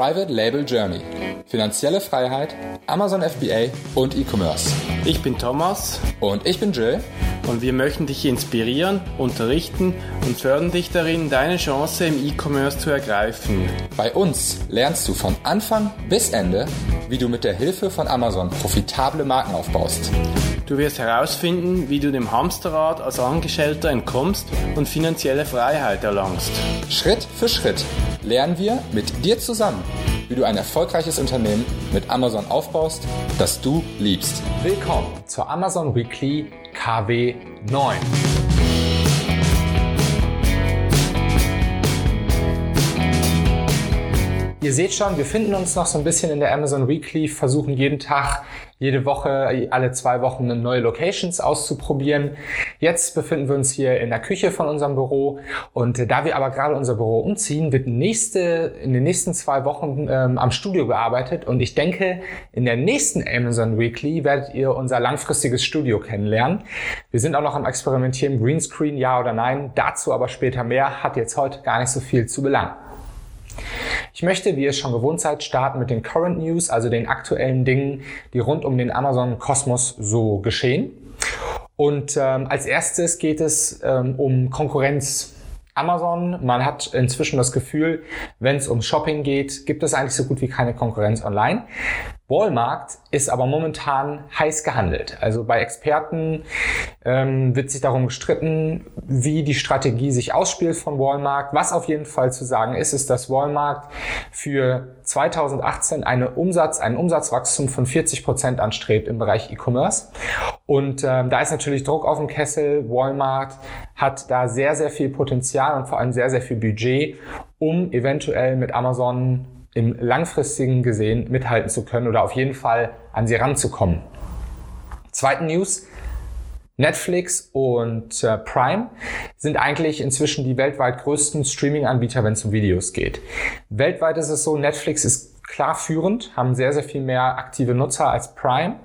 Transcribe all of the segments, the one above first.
Private Label Journey. Finanzielle Freiheit, Amazon FBA und E-Commerce. Ich bin Thomas. Und ich bin Jill. Und wir möchten dich inspirieren, unterrichten und fördern dich darin, deine Chance im E-Commerce zu ergreifen. Bei uns lernst du von Anfang bis Ende, wie du mit der Hilfe von Amazon profitable Marken aufbaust. Du wirst herausfinden, wie du dem Hamsterrad als Angestellter entkommst und finanzielle Freiheit erlangst. Schritt für Schritt lernen wir mit dir zusammen, wie du ein erfolgreiches Unternehmen mit Amazon aufbaust, das du liebst. Willkommen zur Amazon Weekly KW 9. Ihr seht schon, wir finden uns noch so ein bisschen in der Amazon Weekly, versuchen jeden Tag, jede Woche, alle zwei Wochen neue Locations auszuprobieren. Jetzt befinden wir uns hier in der Küche von unserem Büro und da wir aber gerade unser Büro umziehen, wird nächste, in den nächsten zwei Wochen ähm, am Studio gearbeitet und ich denke, in der nächsten Amazon Weekly werdet ihr unser langfristiges Studio kennenlernen. Wir sind auch noch am Experimentieren, Greenscreen, ja oder nein. Dazu aber später mehr, hat jetzt heute gar nicht so viel zu belangen. Ich möchte, wie ihr es schon gewohnt seid, starten mit den Current News, also den aktuellen Dingen, die rund um den Amazon-Kosmos so geschehen. Und ähm, als erstes geht es ähm, um Konkurrenz. Amazon, man hat inzwischen das Gefühl, wenn es um Shopping geht, gibt es eigentlich so gut wie keine Konkurrenz online. Walmart ist aber momentan heiß gehandelt. Also bei Experten ähm, wird sich darum gestritten, wie die Strategie sich ausspielt von Walmart. Was auf jeden Fall zu sagen ist, ist, dass Walmart für 2018 eine Umsatz, ein Umsatzwachstum von 40 Prozent anstrebt im Bereich E-Commerce. Und ähm, da ist natürlich Druck auf dem Kessel. Walmart hat da sehr, sehr viel Potenzial und vor allem sehr, sehr viel Budget, um eventuell mit Amazon im langfristigen gesehen mithalten zu können oder auf jeden Fall an sie ranzukommen. Zweite News. Netflix und äh, Prime sind eigentlich inzwischen die weltweit größten Streaming-Anbieter, wenn es um Videos geht. Weltweit ist es so, Netflix ist klar führend, haben sehr, sehr viel mehr aktive Nutzer als Prime.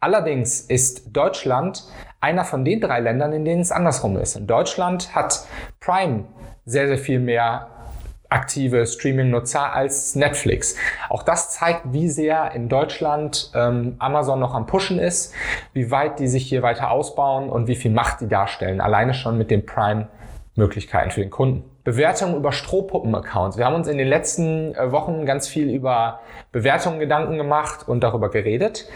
Allerdings ist Deutschland einer von den drei Ländern, in denen es andersrum ist. In Deutschland hat Prime sehr, sehr viel mehr aktive Streaming-Nutzer als Netflix. Auch das zeigt, wie sehr in Deutschland ähm, Amazon noch am Pushen ist, wie weit die sich hier weiter ausbauen und wie viel Macht die darstellen. Alleine schon mit den Prime-Möglichkeiten für den Kunden. Bewertungen über Strohpuppen-Accounts. Wir haben uns in den letzten äh, Wochen ganz viel über Bewertungen Gedanken gemacht und darüber geredet.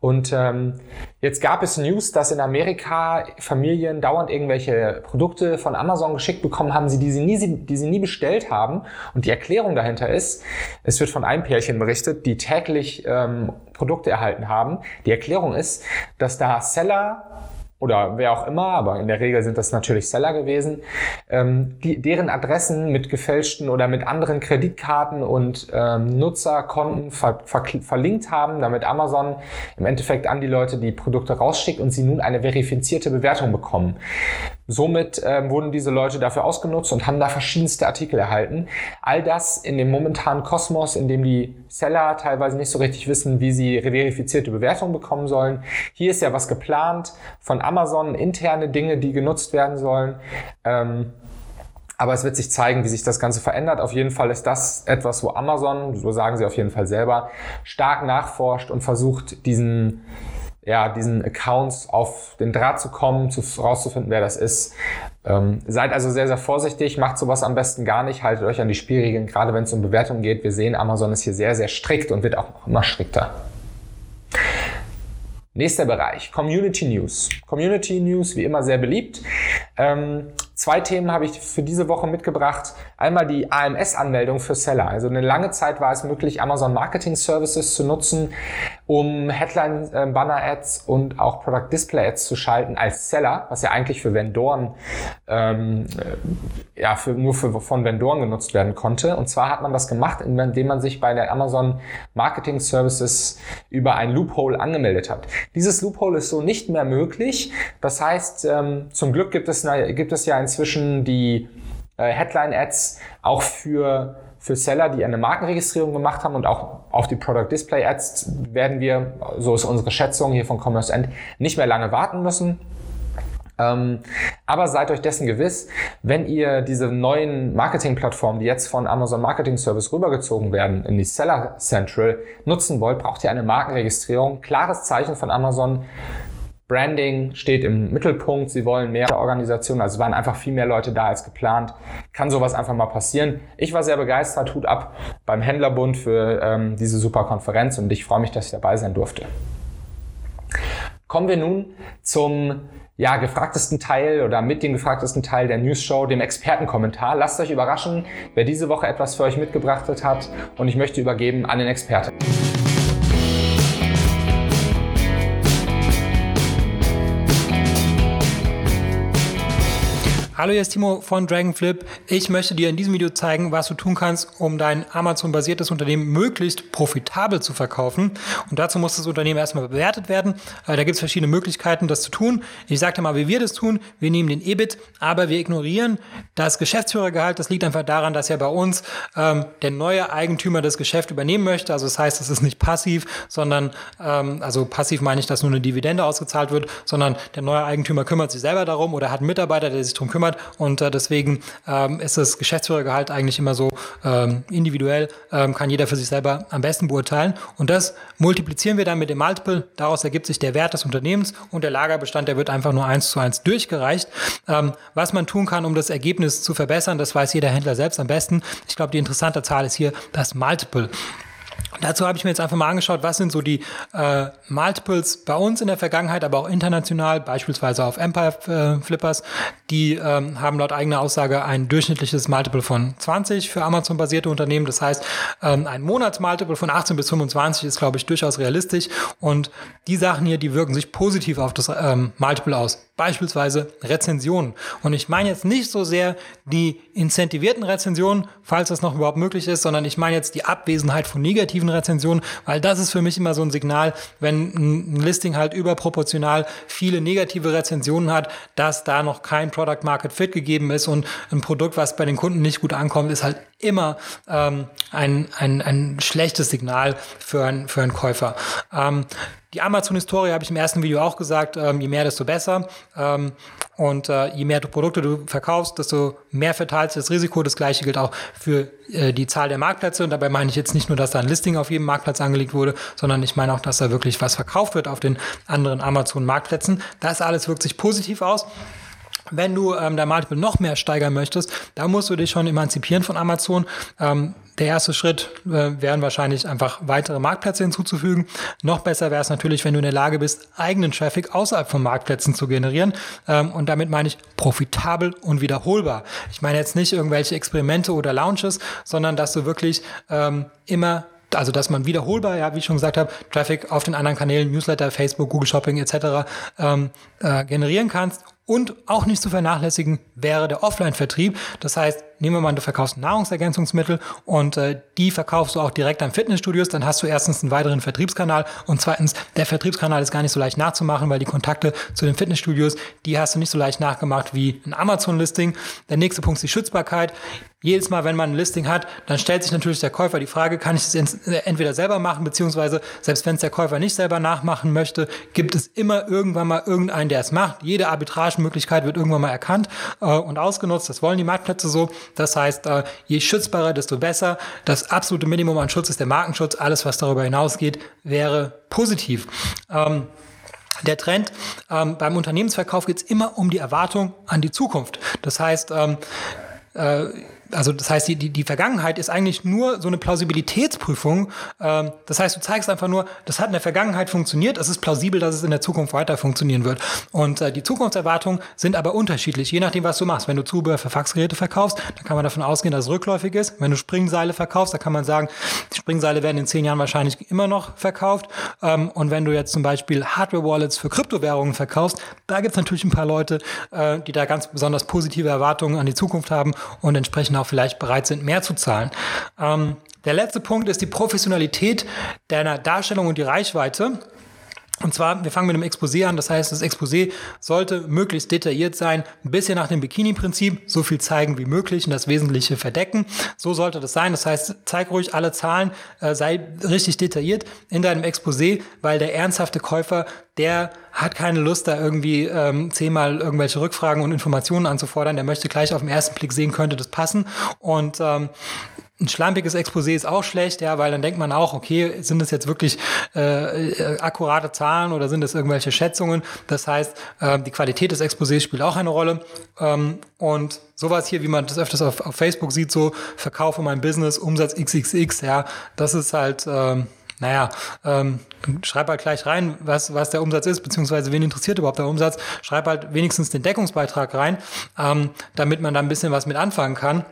Und ähm, jetzt gab es News, dass in Amerika Familien dauernd irgendwelche Produkte von Amazon geschickt bekommen haben, die sie nie, die sie nie bestellt haben. Und die Erklärung dahinter ist, es wird von einem Pärchen berichtet, die täglich ähm, Produkte erhalten haben. Die Erklärung ist, dass da Seller oder wer auch immer, aber in der Regel sind das natürlich Seller gewesen, ähm, die, deren Adressen mit gefälschten oder mit anderen Kreditkarten und ähm, Nutzerkonten ver, ver, verlinkt haben, damit Amazon im Endeffekt an die Leute die Produkte rausschickt und sie nun eine verifizierte Bewertung bekommen. Somit ähm, wurden diese Leute dafür ausgenutzt und haben da verschiedenste Artikel erhalten. All das in dem momentanen Kosmos, in dem die Seller teilweise nicht so richtig wissen, wie sie verifizierte Bewertungen bekommen sollen. Hier ist ja was geplant von Amazon, interne Dinge, die genutzt werden sollen. Ähm, aber es wird sich zeigen, wie sich das Ganze verändert. Auf jeden Fall ist das etwas, wo Amazon, so sagen sie auf jeden Fall selber, stark nachforscht und versucht, diesen ja, diesen Accounts auf den Draht zu kommen, zu, rauszufinden, wer das ist. Ähm, seid also sehr, sehr vorsichtig, macht sowas am besten gar nicht, haltet euch an die Spielregeln, gerade wenn es um Bewertungen geht. Wir sehen, Amazon ist hier sehr, sehr strikt und wird auch immer strikter. Nächster Bereich, Community News. Community News, wie immer sehr beliebt. Ähm, Zwei Themen habe ich für diese Woche mitgebracht. Einmal die AMS-Anmeldung für Seller. Also eine lange Zeit war es möglich, Amazon Marketing Services zu nutzen, um Headline äh, Banner Ads und auch Product Display Ads zu schalten als Seller, was ja eigentlich für Vendoren, ähm, äh, ja, für, nur für, von Vendoren genutzt werden konnte. Und zwar hat man das gemacht, indem man sich bei der Amazon Marketing Services über ein Loophole angemeldet hat. Dieses Loophole ist so nicht mehr möglich. Das heißt, ähm, zum Glück gibt es, gibt es ja inzwischen die äh, Headline-Ads auch für, für Seller, die eine Markenregistrierung gemacht haben und auch auf die Product Display Ads werden wir, so ist unsere Schätzung hier von Commerce End, nicht mehr lange warten müssen. Ähm, aber seid euch dessen gewiss, wenn ihr diese neuen Marketingplattformen, die jetzt von Amazon Marketing Service rübergezogen werden, in die Seller Central nutzen wollt, braucht ihr eine Markenregistrierung, klares Zeichen von Amazon. Branding steht im Mittelpunkt. Sie wollen mehr Organisationen, also waren einfach viel mehr Leute da als geplant. Kann sowas einfach mal passieren. Ich war sehr begeistert, Hut ab beim Händlerbund für ähm, diese super Konferenz und ich freue mich, dass ich dabei sein durfte. Kommen wir nun zum ja, gefragtesten Teil oder mit dem gefragtesten Teil der News Show, dem Expertenkommentar. Lasst euch überraschen, wer diese Woche etwas für euch mitgebracht hat und ich möchte übergeben an den Experten. Hallo, hier ist Timo von Dragonflip. Ich möchte dir in diesem Video zeigen, was du tun kannst, um dein Amazon-basiertes Unternehmen möglichst profitabel zu verkaufen. Und dazu muss das Unternehmen erstmal bewertet werden. Äh, da gibt es verschiedene Möglichkeiten, das zu tun. Ich sagte mal, wie wir das tun. Wir nehmen den EBIT, aber wir ignorieren das Geschäftsführergehalt. Das liegt einfach daran, dass ja bei uns ähm, der neue Eigentümer das Geschäft übernehmen möchte. Also das heißt, es ist nicht passiv, sondern, ähm, also passiv meine ich, dass nur eine Dividende ausgezahlt wird, sondern der neue Eigentümer kümmert sich selber darum oder hat einen Mitarbeiter, der sich darum kümmert kümmert. Und äh, deswegen ähm, ist das Geschäftsführergehalt eigentlich immer so ähm, individuell, ähm, kann jeder für sich selber am besten beurteilen. Und das multiplizieren wir dann mit dem Multiple. Daraus ergibt sich der Wert des Unternehmens und der Lagerbestand, der wird einfach nur eins zu eins durchgereicht. Ähm, was man tun kann, um das Ergebnis zu verbessern, das weiß jeder Händler selbst am besten. Ich glaube, die interessante Zahl ist hier das Multiple. Dazu habe ich mir jetzt einfach mal angeschaut, was sind so die äh, Multiples bei uns in der Vergangenheit, aber auch international, beispielsweise auf Empire äh, Flippers. Die ähm, haben laut eigener Aussage ein durchschnittliches Multiple von 20 für Amazon-basierte Unternehmen. Das heißt, ähm, ein Monatsmultiple von 18 bis 25 ist, glaube ich, durchaus realistisch. Und die Sachen hier, die wirken sich positiv auf das ähm, Multiple aus beispielsweise Rezensionen. Und ich meine jetzt nicht so sehr die incentivierten Rezensionen, falls das noch überhaupt möglich ist, sondern ich meine jetzt die Abwesenheit von negativen Rezensionen, weil das ist für mich immer so ein Signal, wenn ein Listing halt überproportional viele negative Rezensionen hat, dass da noch kein Product Market Fit gegeben ist und ein Produkt, was bei den Kunden nicht gut ankommt, ist halt immer ähm, ein, ein, ein schlechtes Signal für, ein, für einen Käufer. Ähm, die Amazon-Historie habe ich im ersten Video auch gesagt, ähm, je mehr, desto besser. Ähm, und äh, je mehr du Produkte du verkaufst, desto mehr verteilst du das Risiko. Das gleiche gilt auch für äh, die Zahl der Marktplätze. Und dabei meine ich jetzt nicht nur, dass da ein Listing auf jedem Marktplatz angelegt wurde, sondern ich meine auch, dass da wirklich was verkauft wird auf den anderen Amazon-Marktplätzen. Das alles wirkt sich positiv aus. Wenn du ähm, dein Multiple noch mehr steigern möchtest, da musst du dich schon emanzipieren von Amazon. Ähm, der erste Schritt äh, wären wahrscheinlich einfach weitere Marktplätze hinzuzufügen. Noch besser wäre es natürlich, wenn du in der Lage bist, eigenen Traffic außerhalb von Marktplätzen zu generieren. Ähm, und damit meine ich profitabel und wiederholbar. Ich meine jetzt nicht irgendwelche Experimente oder Launches, sondern dass du wirklich ähm, immer also dass man wiederholbar, ja, wie ich schon gesagt habe, Traffic auf den anderen Kanälen, Newsletter, Facebook, Google Shopping etc. Ähm, äh, generieren kannst und auch nicht zu vernachlässigen wäre der Offline-Vertrieb. Das heißt, nehmen wir mal, du verkaufst Nahrungsergänzungsmittel und äh, die verkaufst du auch direkt an Fitnessstudios, dann hast du erstens einen weiteren Vertriebskanal und zweitens, der Vertriebskanal ist gar nicht so leicht nachzumachen, weil die Kontakte zu den Fitnessstudios, die hast du nicht so leicht nachgemacht wie ein Amazon-Listing. Der nächste Punkt ist die Schützbarkeit. Jedes Mal, wenn man ein Listing hat, dann stellt sich natürlich der Käufer die Frage, kann ich es äh, entweder selber machen, beziehungsweise selbst wenn es der Käufer nicht selber nachmachen möchte, gibt es immer irgendwann mal irgendeinen, der es macht. Jede Arbitrage Arbitragemöglichkeit wird irgendwann mal erkannt äh, und ausgenutzt. Das wollen die Marktplätze so. Das heißt, äh, je schützbarer, desto besser. Das absolute Minimum an Schutz ist der Markenschutz. Alles, was darüber hinausgeht, wäre positiv. Ähm, der Trend ähm, beim Unternehmensverkauf geht es immer um die Erwartung an die Zukunft. Das heißt, ähm, äh, also das heißt, die, die, die Vergangenheit ist eigentlich nur so eine Plausibilitätsprüfung. Ähm, das heißt, du zeigst einfach nur, das hat in der Vergangenheit funktioniert, es ist plausibel, dass es in der Zukunft weiter funktionieren wird. Und äh, die Zukunftserwartungen sind aber unterschiedlich, je nachdem, was du machst. Wenn du Zubehör für Faxgeräte verkaufst, dann kann man davon ausgehen, dass es rückläufig ist. Wenn du Springseile verkaufst, dann kann man sagen, die Springseile werden in zehn Jahren wahrscheinlich immer noch verkauft. Ähm, und wenn du jetzt zum Beispiel Hardware-Wallets für Kryptowährungen verkaufst, da gibt es natürlich ein paar Leute, äh, die da ganz besonders positive Erwartungen an die Zukunft haben und entsprechend auch auch vielleicht bereit sind, mehr zu zahlen. Ähm, der letzte Punkt ist die Professionalität deiner Darstellung und die Reichweite. Und zwar, wir fangen mit einem Exposé an. Das heißt, das Exposé sollte möglichst detailliert sein, ein bisschen nach dem Bikini-Prinzip, so viel zeigen wie möglich und das Wesentliche verdecken. So sollte das sein. Das heißt, zeig ruhig alle Zahlen, äh, sei richtig detailliert in deinem Exposé, weil der ernsthafte Käufer, der hat keine Lust, da irgendwie ähm, zehnmal irgendwelche Rückfragen und Informationen anzufordern. Der möchte gleich auf den ersten Blick sehen, könnte das passen. Und ähm, ein schlampiges Exposé ist auch schlecht, ja, weil dann denkt man auch, okay, sind das jetzt wirklich äh, äh, akkurate Zahlen oder sind das irgendwelche Schätzungen? Das heißt, äh, die Qualität des Exposés spielt auch eine Rolle. Ähm, und sowas hier, wie man das öfters auf, auf Facebook sieht, so verkaufe mein Business, Umsatz XXX, ja, das ist halt, ähm, naja, ähm, schreib halt gleich rein, was, was der Umsatz ist, beziehungsweise wen interessiert überhaupt der Umsatz. Schreib halt wenigstens den Deckungsbeitrag rein, ähm, damit man da ein bisschen was mit anfangen kann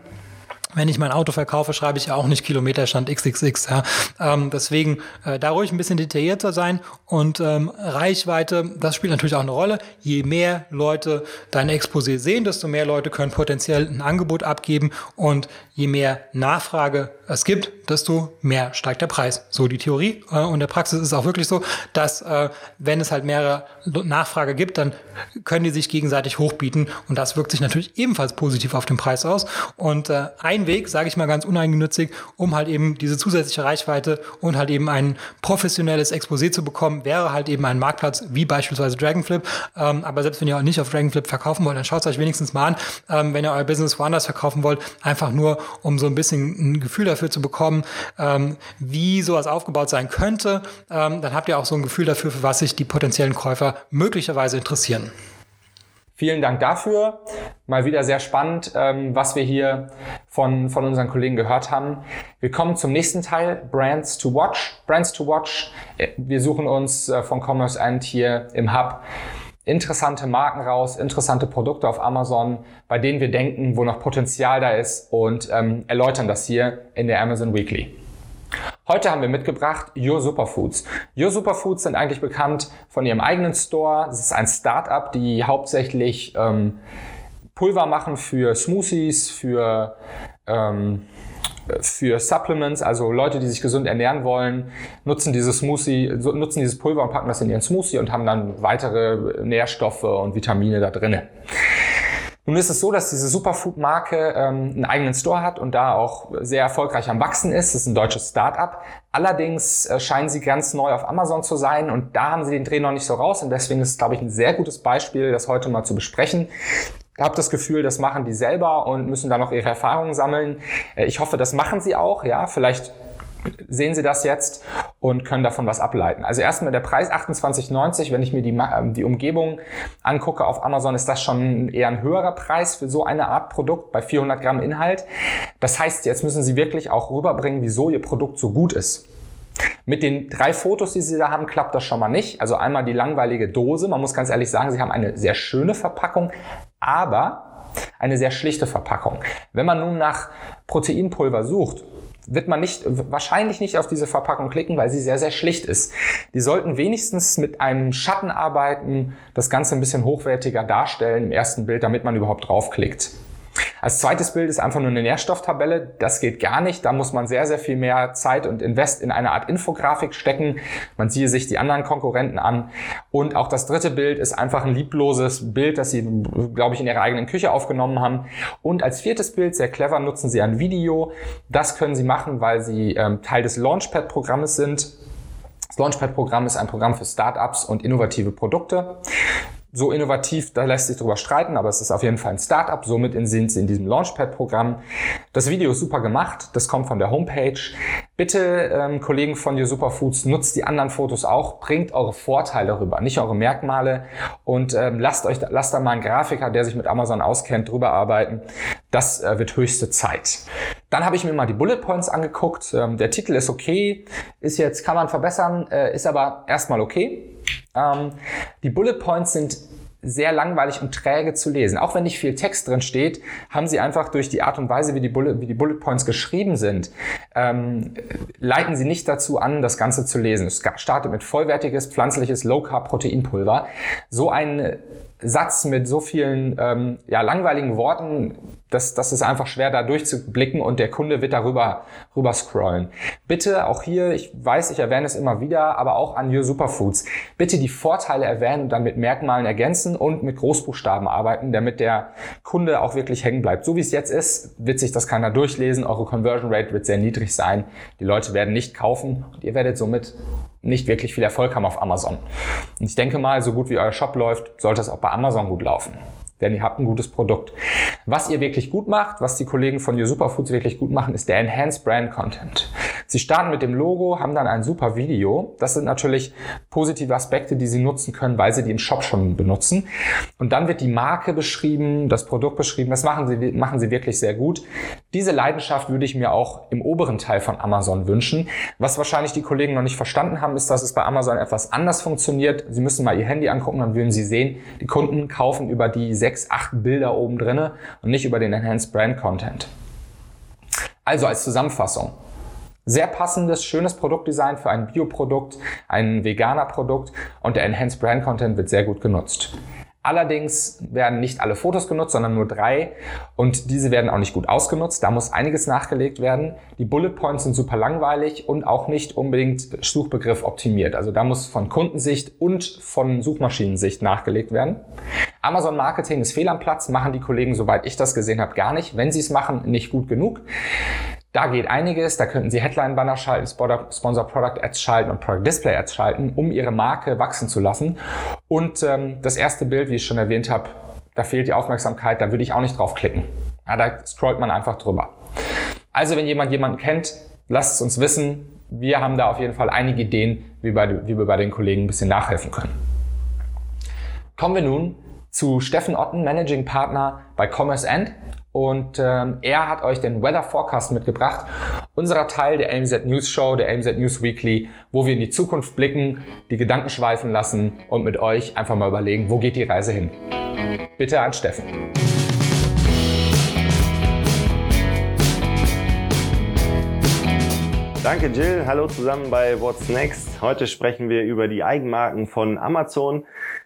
wenn ich mein Auto verkaufe, schreibe ich ja auch nicht Kilometerstand XXX. Ja. Ähm, deswegen äh, da ruhig ein bisschen detaillierter sein und ähm, Reichweite, das spielt natürlich auch eine Rolle. Je mehr Leute dein Exposé sehen, desto mehr Leute können potenziell ein Angebot abgeben und je mehr Nachfrage es gibt, desto mehr steigt der Preis. So die Theorie. Äh, und der Praxis ist auch wirklich so, dass äh, wenn es halt mehrere Nachfrage gibt, dann können die sich gegenseitig hochbieten und das wirkt sich natürlich ebenfalls positiv auf den Preis aus. Und äh, ein Weg, sage ich mal ganz uneigennützig, um halt eben diese zusätzliche Reichweite und halt eben ein professionelles Exposé zu bekommen, wäre halt eben ein Marktplatz wie beispielsweise Dragonflip. Ähm, aber selbst wenn ihr auch nicht auf Dragonflip verkaufen wollt, dann schaut es euch wenigstens mal an, ähm, wenn ihr euer Business woanders verkaufen wollt, einfach nur um so ein bisschen ein Gefühl dafür zu bekommen, ähm, wie sowas aufgebaut sein könnte. Ähm, dann habt ihr auch so ein Gefühl dafür, für was sich die potenziellen Käufer möglicherweise interessieren. Vielen Dank dafür. Mal wieder sehr spannend, ähm, was wir hier von, von unseren Kollegen gehört haben. Wir kommen zum nächsten Teil, Brands to Watch. Brands to Watch. Äh, wir suchen uns äh, von Commerce End hier im Hub interessante Marken raus, interessante Produkte auf Amazon, bei denen wir denken, wo noch Potenzial da ist und ähm, erläutern das hier in der Amazon Weekly. Heute haben wir mitgebracht Your Superfoods. Your Superfoods sind eigentlich bekannt von ihrem eigenen Store. Es ist ein Startup, die hauptsächlich ähm, Pulver machen für Smoothies, für ähm, für Supplements, also Leute, die sich gesund ernähren wollen, nutzen dieses Smoothie, nutzen dieses Pulver und packen das in ihren Smoothie und haben dann weitere Nährstoffe und Vitamine da drinnen. Nun ist es so, dass diese Superfood-Marke ähm, einen eigenen Store hat und da auch sehr erfolgreich am Wachsen ist. Das ist ein deutsches Start-up. Allerdings äh, scheinen sie ganz neu auf Amazon zu sein und da haben sie den Dreh noch nicht so raus und deswegen ist es, glaube ich, ein sehr gutes Beispiel, das heute mal zu besprechen habe das Gefühl, das machen die selber und müssen da noch ihre Erfahrungen sammeln. Äh, ich hoffe, das machen sie auch. Ja, vielleicht sehen Sie das jetzt und können davon was ableiten. Also erstmal der Preis 28,90. Wenn ich mir die, ähm, die Umgebung angucke auf Amazon, ist das schon eher ein höherer Preis für so eine Art Produkt bei 400 Gramm Inhalt. Das heißt, jetzt müssen Sie wirklich auch rüberbringen, wieso Ihr Produkt so gut ist. Mit den drei Fotos, die Sie da haben, klappt das schon mal nicht. Also einmal die langweilige Dose. Man muss ganz ehrlich sagen, Sie haben eine sehr schöne Verpackung, aber eine sehr schlichte Verpackung. Wenn man nun nach Proteinpulver sucht, wird man nicht, wahrscheinlich nicht auf diese Verpackung klicken, weil sie sehr, sehr schlicht ist. Die sollten wenigstens mit einem Schatten arbeiten, das Ganze ein bisschen hochwertiger darstellen im ersten Bild, damit man überhaupt draufklickt. Als zweites Bild ist einfach nur eine Nährstofftabelle. Das geht gar nicht. Da muss man sehr, sehr viel mehr Zeit und Invest in eine Art Infografik stecken. Man siehe sich die anderen Konkurrenten an. Und auch das dritte Bild ist einfach ein liebloses Bild, das Sie, glaube ich, in Ihrer eigenen Küche aufgenommen haben. Und als viertes Bild, sehr clever, nutzen Sie ein Video. Das können Sie machen, weil Sie ähm, Teil des Launchpad-Programmes sind. Das Launchpad-Programm ist ein Programm für Startups und innovative Produkte so innovativ, da lässt sich drüber streiten, aber es ist auf jeden Fall ein Startup. Somit sind sie in diesem Launchpad-Programm. Das Video ist super gemacht. Das kommt von der Homepage. Bitte, ähm, Kollegen von Your Superfoods, nutzt die anderen Fotos auch. Bringt eure Vorteile rüber, nicht eure Merkmale. Und ähm, lasst euch, lasst da mal einen Grafiker, der sich mit Amazon auskennt, drüber arbeiten. Das äh, wird höchste Zeit. Dann habe ich mir mal die Bullet Points angeguckt. Ähm, der Titel ist okay, ist jetzt, kann man verbessern, äh, ist aber erstmal okay. Ähm, die Bullet Points sind sehr langweilig und träge zu lesen. Auch wenn nicht viel Text drin steht, haben sie einfach durch die Art und Weise, wie die Bullet, wie die Bullet Points geschrieben sind, ähm, leiten sie nicht dazu an, das Ganze zu lesen. Es startet mit vollwertiges pflanzliches Low Carb Proteinpulver. So ein Satz mit so vielen ähm, ja, langweiligen Worten, das, das ist einfach schwer da durchzublicken und der Kunde wird darüber rüber scrollen. Bitte auch hier, ich weiß, ich erwähne es immer wieder, aber auch an Your Superfoods, bitte die Vorteile erwähnen und dann mit Merkmalen ergänzen und mit Großbuchstaben arbeiten, damit der Kunde auch wirklich hängen bleibt. So wie es jetzt ist, wird sich das keiner durchlesen, eure Conversion Rate wird sehr niedrig sein, die Leute werden nicht kaufen und ihr werdet somit nicht wirklich viel Erfolg haben auf Amazon. Und ich denke mal, so gut wie euer Shop läuft, sollte es auch bei Amazon gut laufen denn ihr habt ein gutes Produkt. Was ihr wirklich gut macht, was die Kollegen von Your Superfoods wirklich gut machen, ist der Enhanced Brand Content. Sie starten mit dem Logo, haben dann ein super Video. Das sind natürlich positive Aspekte, die sie nutzen können, weil sie die im Shop schon benutzen. Und dann wird die Marke beschrieben, das Produkt beschrieben. Das machen sie, machen sie wirklich sehr gut. Diese Leidenschaft würde ich mir auch im oberen Teil von Amazon wünschen. Was wahrscheinlich die Kollegen noch nicht verstanden haben, ist, dass es bei Amazon etwas anders funktioniert. Sie müssen mal ihr Handy angucken, dann würden sie sehen, die Kunden kaufen über die sechs, acht Bilder oben drinne und nicht über den Enhanced Brand Content. Also als Zusammenfassung. Sehr passendes, schönes Produktdesign für ein Bioprodukt, ein veganer Produkt und der Enhanced Brand Content wird sehr gut genutzt. Allerdings werden nicht alle Fotos genutzt, sondern nur drei und diese werden auch nicht gut ausgenutzt. Da muss einiges nachgelegt werden. Die Bullet Points sind super langweilig und auch nicht unbedingt Suchbegriff optimiert. Also da muss von Kundensicht und von Suchmaschinensicht nachgelegt werden. Amazon Marketing ist fehl am Platz, machen die Kollegen, soweit ich das gesehen habe, gar nicht. Wenn sie es machen, nicht gut genug. Da geht einiges, da könnten Sie Headline-Banner schalten, Sponsor Product Ads schalten und Product Display Ads schalten, um Ihre Marke wachsen zu lassen. Und ähm, das erste Bild, wie ich schon erwähnt habe, da fehlt die Aufmerksamkeit, da würde ich auch nicht drauf klicken. Ja, da scrollt man einfach drüber. Also wenn jemand jemanden kennt, lasst es uns wissen. Wir haben da auf jeden Fall einige Ideen, wie, bei, wie wir bei den Kollegen ein bisschen nachhelfen können. Kommen wir nun zu Steffen Otten, Managing Partner bei Commerce End. Und ähm, er hat euch den Weather Forecast mitgebracht, unserer Teil der LMZ News Show, der LMZ News Weekly, wo wir in die Zukunft blicken, die Gedanken schweifen lassen und mit euch einfach mal überlegen, wo geht die Reise hin. Bitte an Steffen. Danke Jill, hallo zusammen bei What's Next. Heute sprechen wir über die Eigenmarken von Amazon.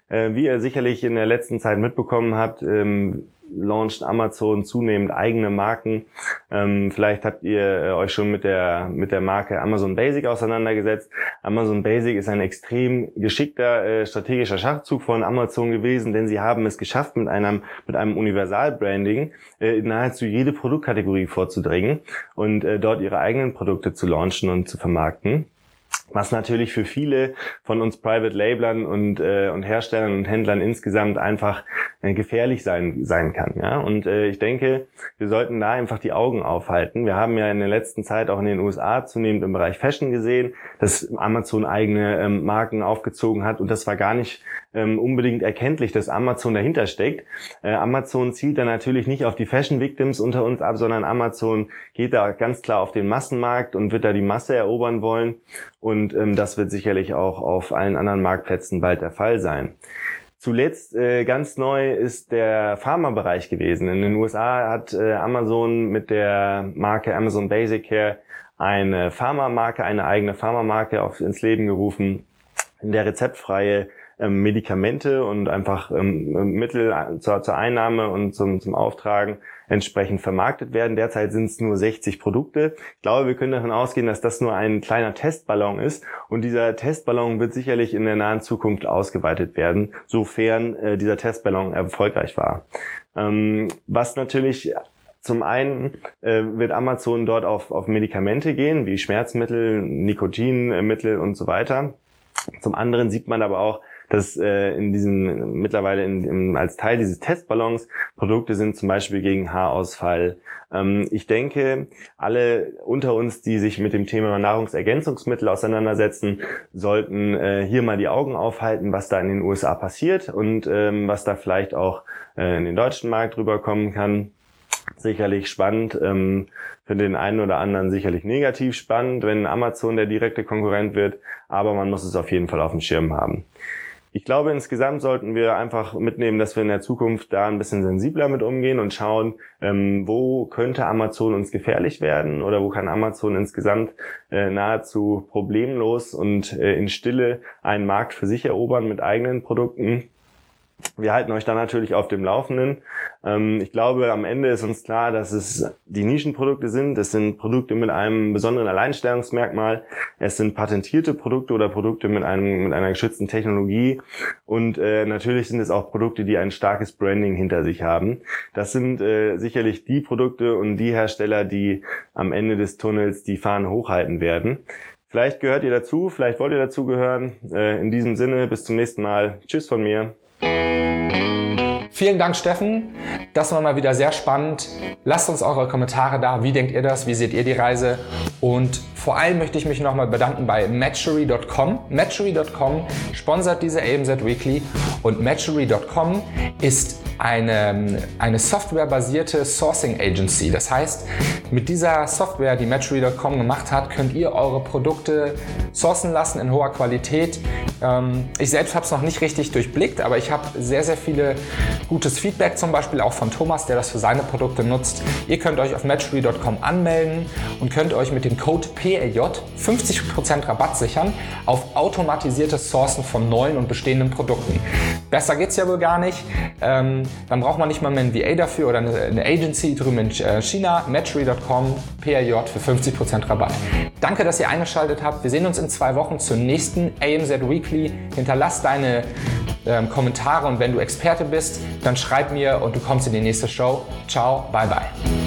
Äh, wie ihr sicherlich in der letzten Zeit mitbekommen habt, ähm, launcht Amazon zunehmend eigene Marken. Ähm, vielleicht habt ihr äh, euch schon mit der, mit der Marke Amazon Basic auseinandergesetzt. Amazon Basic ist ein extrem geschickter äh, strategischer Schachzug von Amazon gewesen, denn sie haben es geschafft, mit einem, mit einem Universal-Branding äh, nahezu jede Produktkategorie vorzudringen und äh, dort ihre eigenen Produkte zu launchen und zu vermarkten was natürlich für viele von uns Private Labelern und, äh, und Herstellern und Händlern insgesamt einfach äh, gefährlich sein, sein kann. Ja? Und äh, ich denke, wir sollten da einfach die Augen aufhalten. Wir haben ja in der letzten Zeit auch in den USA zunehmend im Bereich Fashion gesehen, dass Amazon eigene ähm, Marken aufgezogen hat und das war gar nicht ähm, unbedingt erkenntlich, dass Amazon dahinter steckt. Äh, Amazon zielt da natürlich nicht auf die Fashion Victims unter uns ab, sondern Amazon geht da ganz klar auf den Massenmarkt und wird da die Masse erobern wollen. Und ähm, das wird sicherlich auch auf allen anderen Marktplätzen bald der Fall sein. Zuletzt äh, ganz neu ist der Pharma-Bereich gewesen. In den USA hat äh, Amazon mit der Marke Amazon Basic Care eine Pharma-Marke, eine eigene Pharma-Marke ins Leben gerufen, in der rezeptfreie ähm, Medikamente und einfach ähm, Mittel zur, zur Einnahme und zum, zum Auftragen entsprechend vermarktet werden. Derzeit sind es nur 60 Produkte. Ich glaube, wir können davon ausgehen, dass das nur ein kleiner Testballon ist und dieser Testballon wird sicherlich in der nahen Zukunft ausgeweitet werden, sofern äh, dieser Testballon erfolgreich war. Ähm, was natürlich zum einen äh, wird Amazon dort auf, auf Medikamente gehen, wie Schmerzmittel, Nikotinmittel und so weiter. Zum anderen sieht man aber auch, dass äh, in diesen mittlerweile in, in, als Teil dieses Testballons Produkte sind zum Beispiel gegen Haarausfall. Ähm, ich denke, alle unter uns, die sich mit dem Thema Nahrungsergänzungsmittel auseinandersetzen, sollten äh, hier mal die Augen aufhalten, was da in den USA passiert und ähm, was da vielleicht auch äh, in den deutschen Markt rüberkommen kann sicherlich spannend. Ähm, für den einen oder anderen sicherlich negativ spannend, wenn Amazon der direkte Konkurrent wird, aber man muss es auf jeden Fall auf dem Schirm haben. Ich glaube, insgesamt sollten wir einfach mitnehmen, dass wir in der Zukunft da ein bisschen sensibler mit umgehen und schauen, ähm, wo könnte Amazon uns gefährlich werden oder wo kann Amazon insgesamt äh, nahezu problemlos und äh, in Stille einen Markt für sich erobern mit eigenen Produkten. Wir halten euch da natürlich auf dem Laufenden. Ähm, ich glaube, am Ende ist uns klar, dass es die Nischenprodukte sind. Es sind Produkte mit einem besonderen Alleinstellungsmerkmal. Es sind patentierte Produkte oder Produkte mit, einem, mit einer geschützten Technologie. Und äh, natürlich sind es auch Produkte, die ein starkes Branding hinter sich haben. Das sind äh, sicherlich die Produkte und die Hersteller, die am Ende des Tunnels die Fahnen hochhalten werden. Vielleicht gehört ihr dazu, vielleicht wollt ihr dazugehören. Äh, in diesem Sinne, bis zum nächsten Mal. Tschüss von mir. Vielen Dank, Steffen. Das war mal wieder sehr spannend. Lasst uns eure Kommentare da. Wie denkt ihr das? Wie seht ihr die Reise? Und vor allem möchte ich mich nochmal bedanken bei Matchery.com. Matchery.com sponsert diese AMZ Weekly und Matchery.com ist eine, eine softwarebasierte Sourcing Agency. Das heißt, mit dieser Software, die Matchery.com gemacht hat, könnt ihr eure Produkte sourcen lassen in hoher Qualität. Ähm, ich selbst habe es noch nicht richtig durchblickt, aber ich habe sehr, sehr viele gutes Feedback, zum Beispiel auch von Thomas, der das für seine Produkte nutzt. Ihr könnt euch auf Matchery.com anmelden und könnt euch mit dem Code PLJ 50% Rabatt sichern auf automatisiertes Sourcen von neuen und bestehenden Produkten. Besser geht's ja wohl gar nicht. Ähm, dann braucht man nicht mal ein MVA dafür oder eine, Agency drüben in äh, China. Matchery.com, PRJ für 50% Rabatt. Danke, dass ihr eingeschaltet habt. Wir sehen uns in zwei Wochen zur nächsten AMZ Weekly. Hinterlass deine ähm, Kommentare und wenn du Experte bist, dann schreib mir und du kommst in die nächste Show. Ciao, bye bye.